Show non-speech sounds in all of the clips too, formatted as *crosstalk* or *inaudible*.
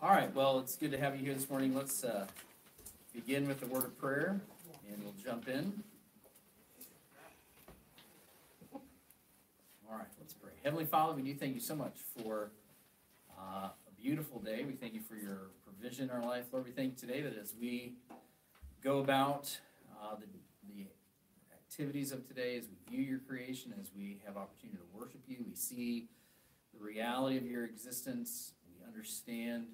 All right, well, it's good to have you here this morning. Let's uh, begin with the word of prayer, and we'll jump in. All right, let's pray. Heavenly Father, we do thank you so much for uh, a beautiful day. We thank you for your provision in our life. Lord, we thank you today that as we go about uh, the, the activities of today, as we view your creation, as we have opportunity to worship you, we see the reality of your existence. We understand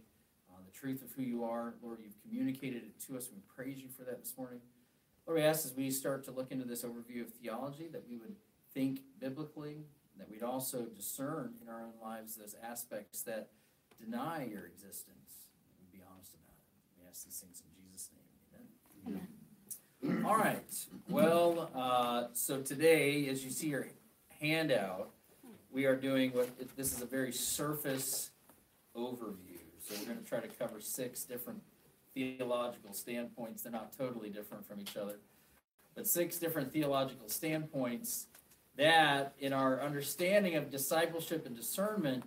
truth of who you are. Lord, you've communicated it to us. We praise you for that this morning. Lord, we ask as we start to look into this overview of theology that we would think biblically, that we'd also discern in our own lives those aspects that deny your existence. And be honest about it. We ask these things in Jesus' name. Amen. Amen. All right. Well, uh, so today, as you see your handout, we are doing what this is a very surface overview. So we're going to try to cover six different theological standpoints. They're not totally different from each other, but six different theological standpoints that, in our understanding of discipleship and discernment,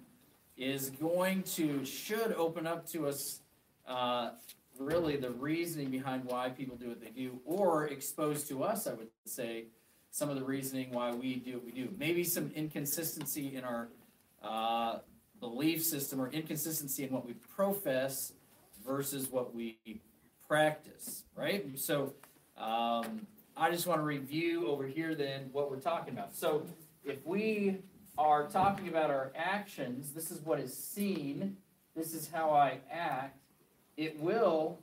is going to, should open up to us uh, really the reasoning behind why people do what they do, or expose to us, I would say, some of the reasoning why we do what we do. Maybe some inconsistency in our uh, belief system or inconsistency in what we profess versus what we practice, right? So um, I just want to review over here then what we're talking about. So if we are talking about our actions, this is what is seen, this is how I act, it will.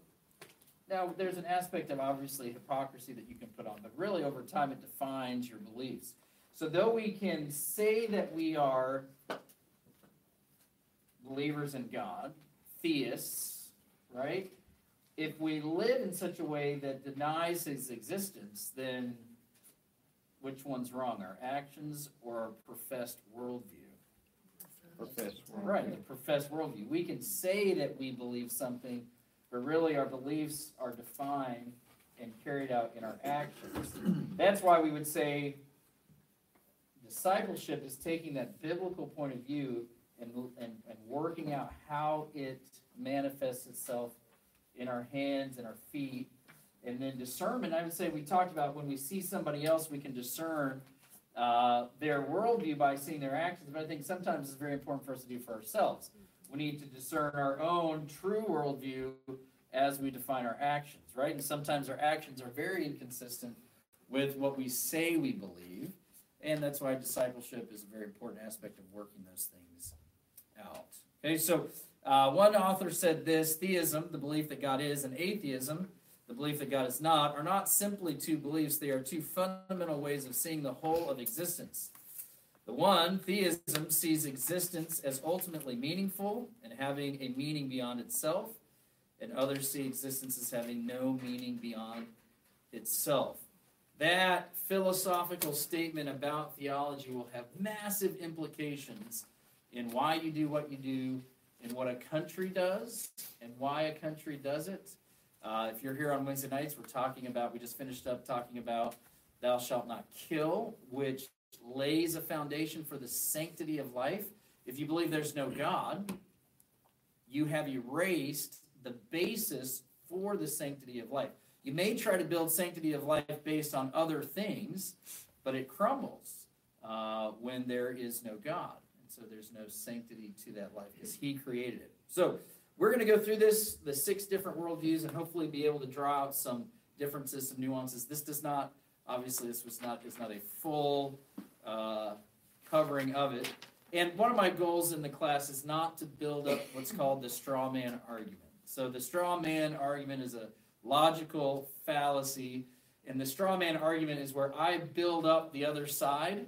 Now, there's an aspect of obviously hypocrisy that you can put on, but really over time it defines your beliefs. So, though we can say that we are believers in God, theists, right? If we live in such a way that denies his existence, then which one's wrong, our actions or our professed worldview? Professed worldview. Right, the professed worldview. We can say that we believe something, but really our beliefs are defined and carried out in our actions. *clears throat* That's why we would say discipleship is taking that biblical point of view and, and, and working out how it manifests itself in our hands and our feet. And then discernment, I would say we talked about when we see somebody else, we can discern uh, their worldview by seeing their actions. But I think sometimes it's very important for us to do for ourselves. We need to discern our own true worldview as we define our actions, right? And sometimes our actions are very inconsistent with what we say we believe. And that's why discipleship is a very important aspect of working those things out. Okay, so uh, one author said this theism, the belief that God is, and atheism, the belief that God is not, are not simply two beliefs, they are two fundamental ways of seeing the whole of existence. The one, theism, sees existence as ultimately meaningful and having a meaning beyond itself, and others see existence as having no meaning beyond itself. That philosophical statement about theology will have massive implications in why you do what you do, and what a country does, and why a country does it. Uh, if you're here on Wednesday nights, we're talking about, we just finished up talking about thou shalt not kill, which lays a foundation for the sanctity of life. If you believe there's no God, you have erased the basis for the sanctity of life. You may try to build sanctity of life based on other things, but it crumbles uh, when there is no God. So there's no sanctity to that life because He created it. So we're going to go through this, the six different worldviews, and hopefully be able to draw out some differences, some nuances. This does not, obviously, this was not is not a full uh, covering of it. And one of my goals in the class is not to build up what's called the straw man argument. So the straw man argument is a logical fallacy, and the straw man argument is where I build up the other side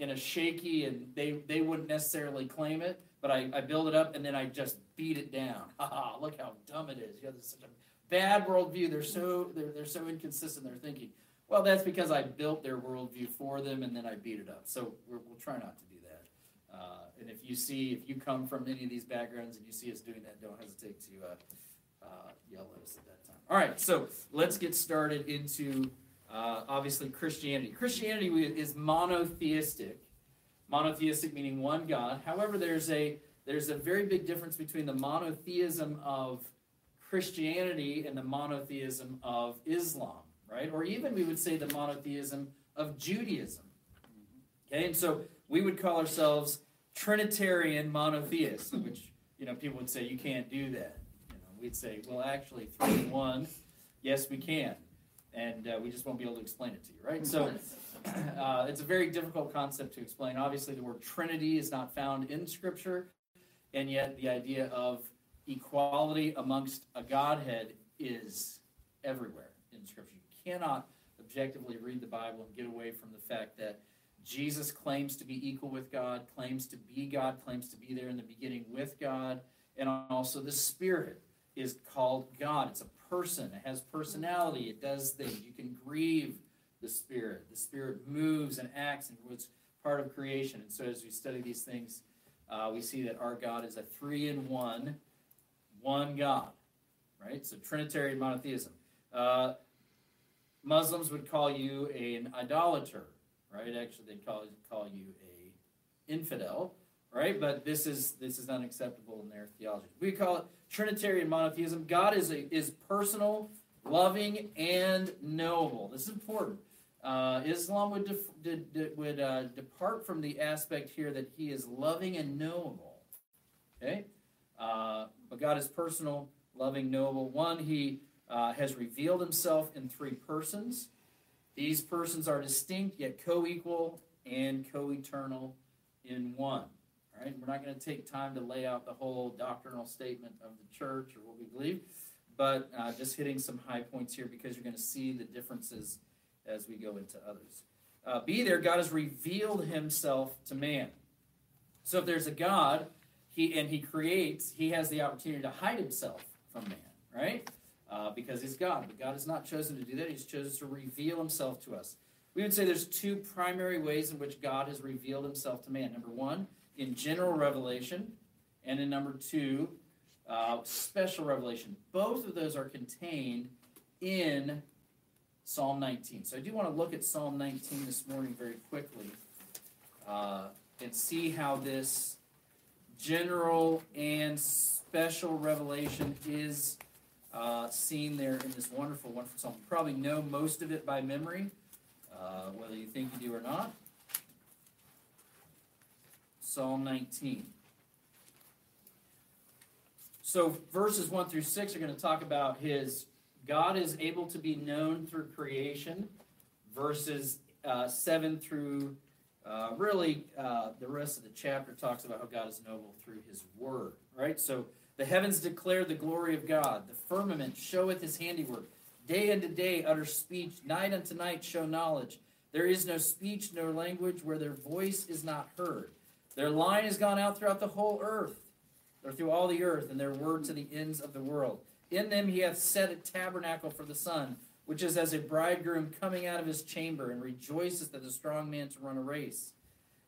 in a shaky, and they they wouldn't necessarily claim it, but I, I build it up and then I just beat it down. *laughs* Look how dumb it is. You have such a bad worldview. They're so they're, they're so inconsistent in their thinking. Well, that's because I built their worldview for them and then I beat it up. So we will try not to do that. Uh, and if you see, if you come from any of these backgrounds and you see us doing that, don't hesitate to uh, uh, yell at us at that time. All right, so let's get started into uh, obviously Christianity. Christianity is monotheistic. Monotheistic meaning one God. However, there's a there's a very big difference between the monotheism of Christianity and the monotheism of Islam, right? Or even we would say the monotheism of Judaism. Okay, and so we would call ourselves Trinitarian monotheists, which you know people would say you can't do that. You know, we'd say, well, actually, three in one, yes, we can, and uh, we just won't be able to explain it to you, right? *laughs* So *clears throat* uh, it's a very difficult concept to explain. Obviously, the word Trinity is not found in Scripture, and yet the idea of equality amongst a Godhead is everywhere in Scripture. You cannot objectively read the Bible and get away from the fact that Jesus claims to be equal with God, claims to be God, claims to be there in the beginning with God, and also the Spirit is called God. It's a person, it has personality, it does things. You can grieve the Spirit. The Spirit moves and acts and was part of creation. And so as we study these things, uh, we see that our God is a three in one, one God, right? So Trinitarian monotheism. Uh, Muslims would call you an idolater, right? Actually, they'd call call you a infidel, right? But this is this is unacceptable in their theology. We call it Trinitarian monotheism. God is a, is personal, loving, and knowable. This is important. Uh, Islam would def- did, did, would uh, depart from the aspect here that He is loving and knowable. Okay, uh, but God is personal, loving, knowable. One, He uh, has revealed Himself in three persons. These persons are distinct yet co-equal and co-eternal in one. Right, we're not going to take time to lay out the whole doctrinal statement of the church or what we believe, but uh, just hitting some high points here because you're going to see the differences as we go into others. Uh, be there, God has revealed Himself to man. So if there's a God, He and He creates, He has the opportunity to hide Himself from man, right? uh, because he's God. But God has not chosen to do that. He's chosen to reveal himself to us. We would say there's two primary ways in which God has revealed himself to man. Number one, in general revelation, and in number two, uh, special revelation. Both of those are contained in Psalm 19. So I do want to look at Psalm 19 this morning very quickly uh, and see how this general and special revelation is uh, seen there in this wonderful, wonderful psalm. You probably know most of it by memory, uh, whether you think you do or not. Psalm 19. So verses 1 through 6 are going to talk about his God is able to be known through creation. Verses uh, 7 through uh, really uh, the rest of the chapter talks about how God is noble through his word, right? So the heavens declare the glory of God. The firmament showeth his handiwork. Day unto day utter speech. Night unto night show knowledge. There is no speech nor language where their voice is not heard. Their line has gone out throughout the whole earth, or through all the earth, and their word to the ends of the world. In them he hath set a tabernacle for the sun, which is as a bridegroom coming out of his chamber, and rejoices that the strong man to run a race.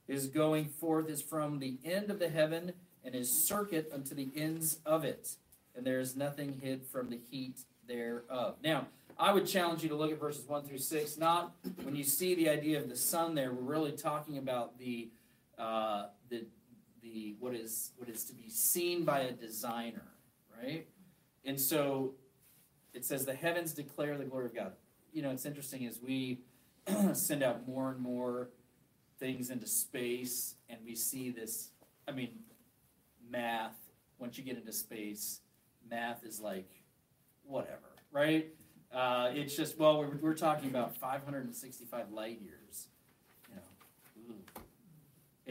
His going forth is from the end of the heaven and his circuit unto the ends of it, and there is nothing hid from the heat thereof. Now, I would challenge you to look at verses 1 through 6. Not when you see the idea of the sun there, we're really talking about the, uh, the, the what, is, what is to be seen by a designer, right? And so it says, The heavens declare the glory of God. You know, it's interesting as we *clears throat* send out more and more things into space and we see this. I mean, math, once you get into space, math is like whatever, right? Uh, it's just, well, we're, we're talking about 565 light years.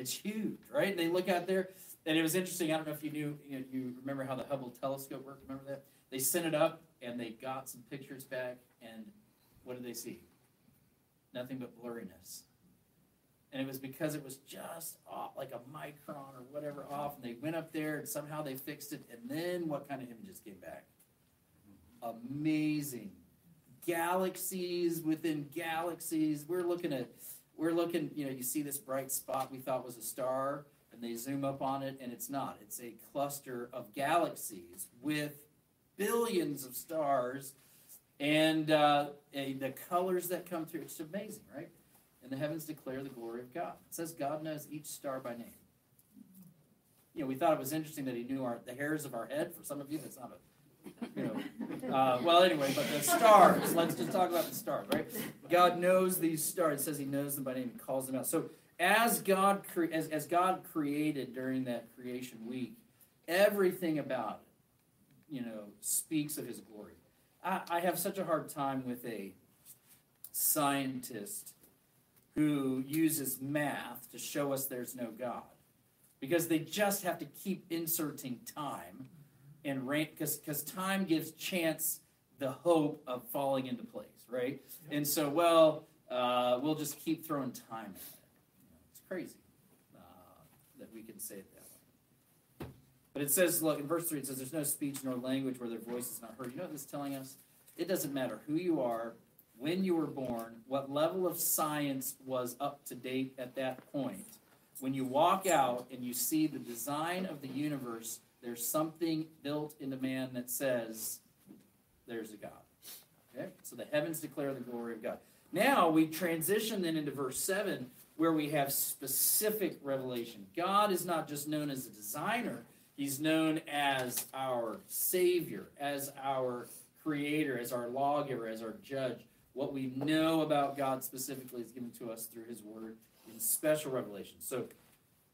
It's huge, right? And they look out there, and it was interesting. I don't know if you knew, you, know, you remember how the Hubble telescope worked. Remember that? They sent it up, and they got some pictures back, and what did they see? Nothing but blurriness and it was because it was just off, like a micron or whatever off, and they went up there and somehow they fixed it, and then what kind of images came back? Amazing. Galaxies within galaxies. We're looking at, we're looking, you know, you see this bright spot we thought was a star, and they zoom up on it, and it's not. It's a cluster of galaxies with billions of stars, and uh, a, the colors that come through. It's amazing, right? and the heavens declare the glory of God. It says God knows each star by name. you know, we thought it was interesting that he knew our, the hairs of our head. For some of you, that's not a, you know, uh, well, anyway, but the stars. Let's just talk about the stars, right? God knows these stars. It says He knows them by name. He calls them out. So as God cre- as as God created during that creation week, everything about it, you know, speaks of His glory. I, I have such a hard time with a scientist who uses math to show us there's no God because they just have to keep inserting time and rank because because time gives chance the hope of falling into place, right? And so, well, uh, we'll just keep throwing time at it. You know, it's crazy uh, that we can say it that way. But it says, look, in verse 3, it says, There's no speech nor language where their voice is not heard. You know what this is telling us? It doesn't matter who you are, when you were born, what level of science was up to date at that point. When you walk out and you see the design of the universe, there's something built into man that says, there's a God. Okay? So the heavens declare the glory of God. Now we transition then into verse 7 where we have specific revelation. God is not just known as a designer, he's known as our savior, as our creator, as our lawgiver, as our judge. What we know about God specifically is given to us through his word in special revelation. So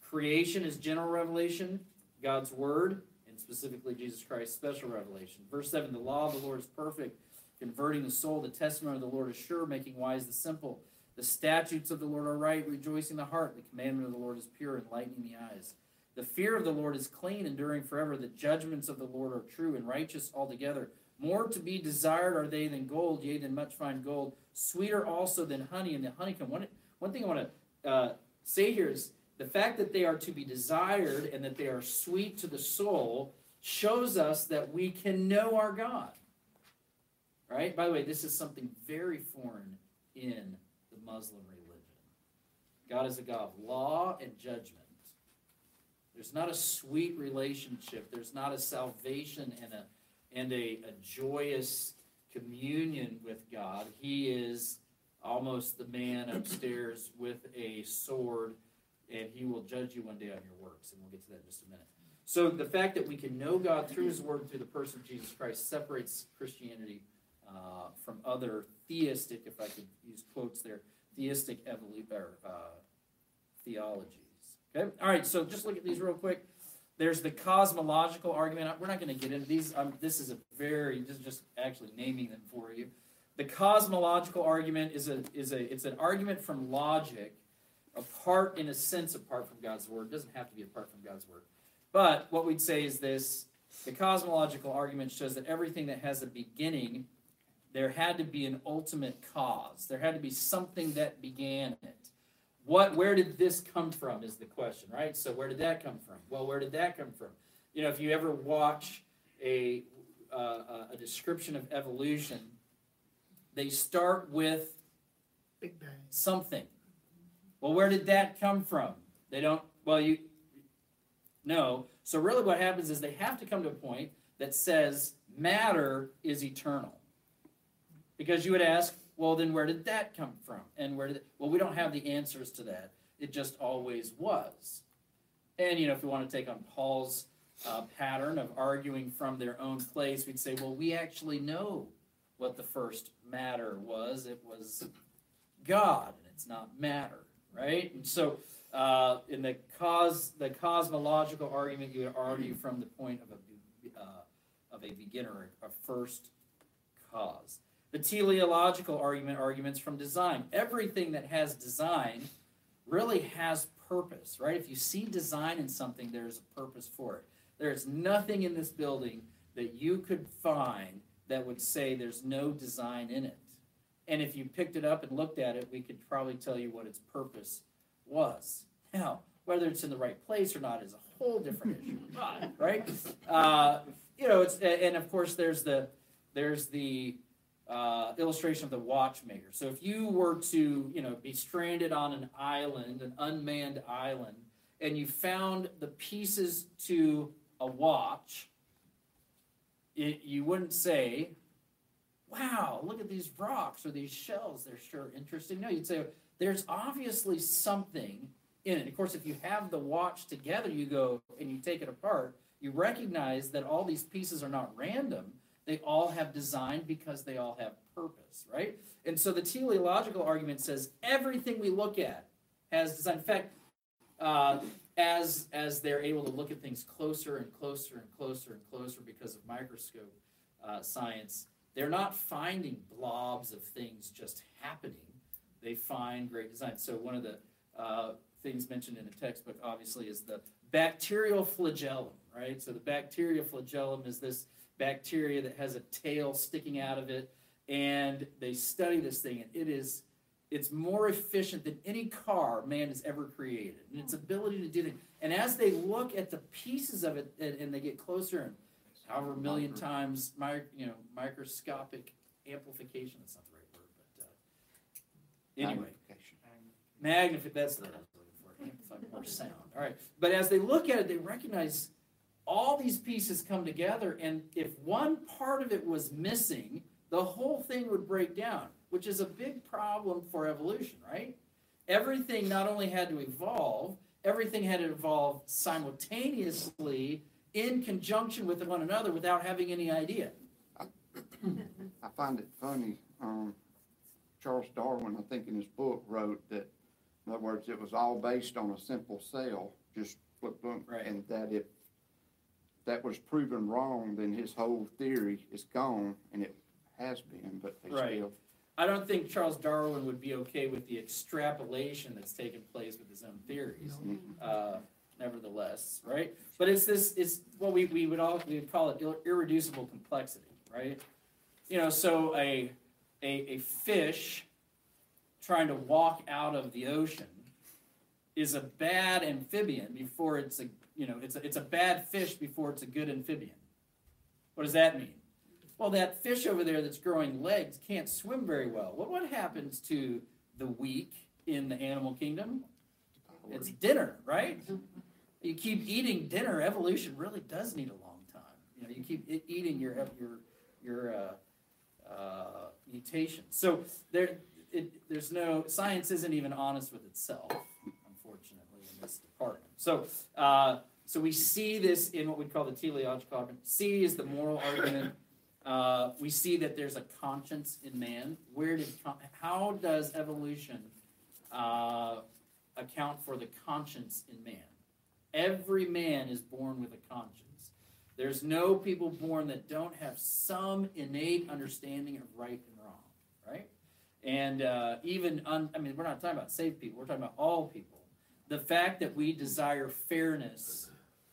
creation is general revelation, God's word, and specifically Jesus Christ, special revelation. Verse 7 The law of the Lord is perfect, converting the soul. The testimony of the Lord is sure, making wise the simple. The statutes of the Lord are right, rejoicing the heart. The commandment of the Lord is pure, enlightening the eyes. The fear of the Lord is clean, enduring forever. The judgments of the Lord are true and righteous altogether. More to be desired are they than gold, yea, than much fine gold. Sweeter also than honey and the honeycomb. One, one thing I want to uh, say here is the fact that they are to be desired and that they are sweet to the soul shows us that we can know our God. Right? By the way, this is something very foreign in the Muslim religion. God is a God of law and judgment. There's not a sweet relationship. There's not a salvation and a and a, a joyous communion with God. He is almost the man upstairs with a sword, and he will judge you one day on your works. And we'll get to that in just a minute. So the fact that we can know God through His Word, through the person of Jesus Christ, separates Christianity uh, from other theistic, if I could use quotes there, theistic evolu- or, uh, theologies. Okay. All right. So just look at these real quick. There's the cosmological argument. We're not going to get into these. Um, this is a very this is just actually naming them for you. The cosmological argument is a is a it's an argument from logic, apart in a sense apart from God's word. It doesn't have to be apart from God's word. But what we'd say is this: the cosmological argument shows that everything that has a beginning, there had to be an ultimate cause. There had to be something that began it. What, where did this come from is the question, right? So where did that come from? Well, where did that come from? You know, if you ever watch a uh, a description of evolution, they start with Big Bang. something. Well, where did that come from? They don't. Well, you know. So really, what happens is they have to come to a point that says matter is eternal. Because you would ask, well, then where did that come from? And where did? it, Well, we don't have the answers to that. It just always was. And you know, if we want to take on Paul's uh, pattern of arguing from their own place, we'd say, well, we actually know what the first matter was. It was God, and it's not matter, right? And so, uh, in the cause, the cosmological argument, you would argue from the point of a uh, of a beginner, a first cause. The teleological argument arguments from design. Everything that has design really has purpose, right? If you see design in something, there's a purpose for it. There's nothing in this building that you could find that would say there's no design in it. And if you picked it up and looked at it, we could probably tell you what its purpose was. Now, whether it's in the right place or not is a whole different issue, *laughs* right? Uh, you know, it's and of course there's the there's the uh, illustration of the watchmaker. So if you were to, you know, be stranded on an island, an unmanned island, and you found the pieces to a watch, it, you wouldn't say, "Wow, look at these rocks or these shells. They're sure interesting." No, you'd say, "There's obviously something in it. Of course, if you have the watch together, you go and you take it apart, you recognize that all these pieces are not random. They all have design because they all have purpose, right? And so the teleological argument says everything we look at has design. In fact, uh, as as they're able to look at things closer and closer and closer and closer because of microscope uh, science, they're not finding blobs of things just happening. They find great design. So one of the uh, things mentioned in the textbook, obviously, is the bacterial flagellum, right? So the bacterial flagellum is this bacteria that has a tail sticking out of it, and they study this thing, and it is it's more efficient than any car man has ever created, and its ability to do that. And as they look at the pieces of it, and, and they get closer, and however a million times, my you know microscopic amplification. That's not the right word, but uh, anyway, Magnification. Magnify, that's the, that's the word for amplify more sound. All right. But as they look at it, they recognize all these pieces come together, and if one part of it was missing, the whole thing would break down, which is a big problem for evolution, right? Everything not only had to evolve, everything had to evolve simultaneously in conjunction with one another without having any idea. *coughs* I find it funny, um, Charles Darwin, I think in his book wrote that, in other words, it was all based on a simple cell, just flip, boom. Right. And that if that was proven wrong, then his whole theory is gone, and it has been, but they Right. still. I don't think Charles Darwin would be okay with the extrapolation that's taken place with his own theories. uh, nevertheless, right? But it's this, it's what we, we would all, we would call it irreducible complexity, right? You know, so a, a, a fish trying to walk out of the ocean is a bad amphibian before it's a, you know, it's a, it's a bad fish before it's a good amphibian. What does that mean? Well, that fish over there that's growing legs can't swim very well. What, what happens to the weak in the animal kingdom? It's dinner, right? *laughs* You keep eating dinner. Evolution really does need a long time. You know, you keep eating your your your uh, uh, mutations. So there, it, there's no science isn't even honest with itself, unfortunately, in this department. So, uh, so we see this in what we call the teleological argument. C is the moral argument. Uh, we see that there's a conscience in man. Where did how does evolution uh, account for the conscience in man. Every man is born with a conscience. There's no people born that don't have some innate understanding of right and wrong, right? And uh, even, un, I mean, we're not talking about saved people, we're talking about all people. The fact that we desire fairness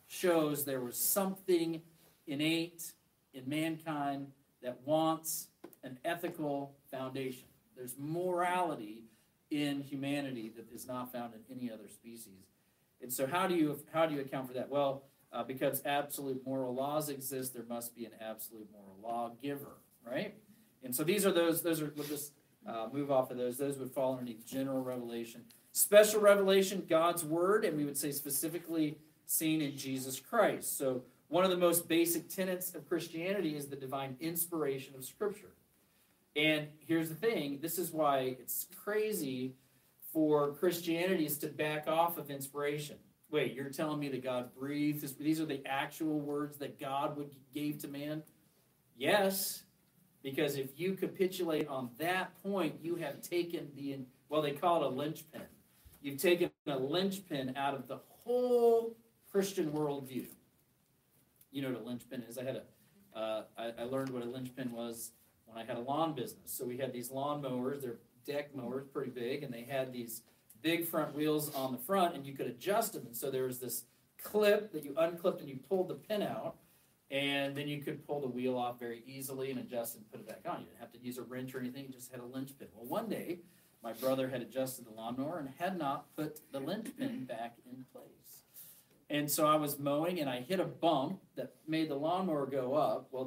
shows there was something innate in mankind that wants an ethical foundation. There's morality in humanity that is not found in any other species. And so, how do you how do you account for that? Well, uh, because absolute moral laws exist, there must be an absolute moral lawgiver, right? And so these are those. Those are. We'll just uh, move off of those. Those would fall underneath general revelation, special revelation, God's word, and we would say specifically seen in Jesus Christ. So one of the most basic tenets of Christianity is the divine inspiration of Scripture. And here's the thing this is why it's crazy for Christianity is to back off of inspiration. Wait, you're telling me that God breathed? These are the actual words that God would gave to man? Yes, because if you capitulate on that point, you have taken the well, they call it a linchpin. You've taken a linchpin out of the whole Christian worldview. You know what a linchpin is? I had a, uh, I, I learned what a linchpin was when I had a lawn business. So we had these lawn mowers, they're deck mowers, pretty big, and they had these big front wheels on the front, and you could adjust them. And so there was this clip that you unclipped and you pulled the pin out, and then you could pull the wheel off very easily and adjust and put it back on. You didn't have to use a wrench or anything, you just had a linchpin. Well, one day, my brother had adjusted the lawnmower and had not put the linchpin back in place. And so I was mowing and I hit a bump that made the lawnmower go up. Well,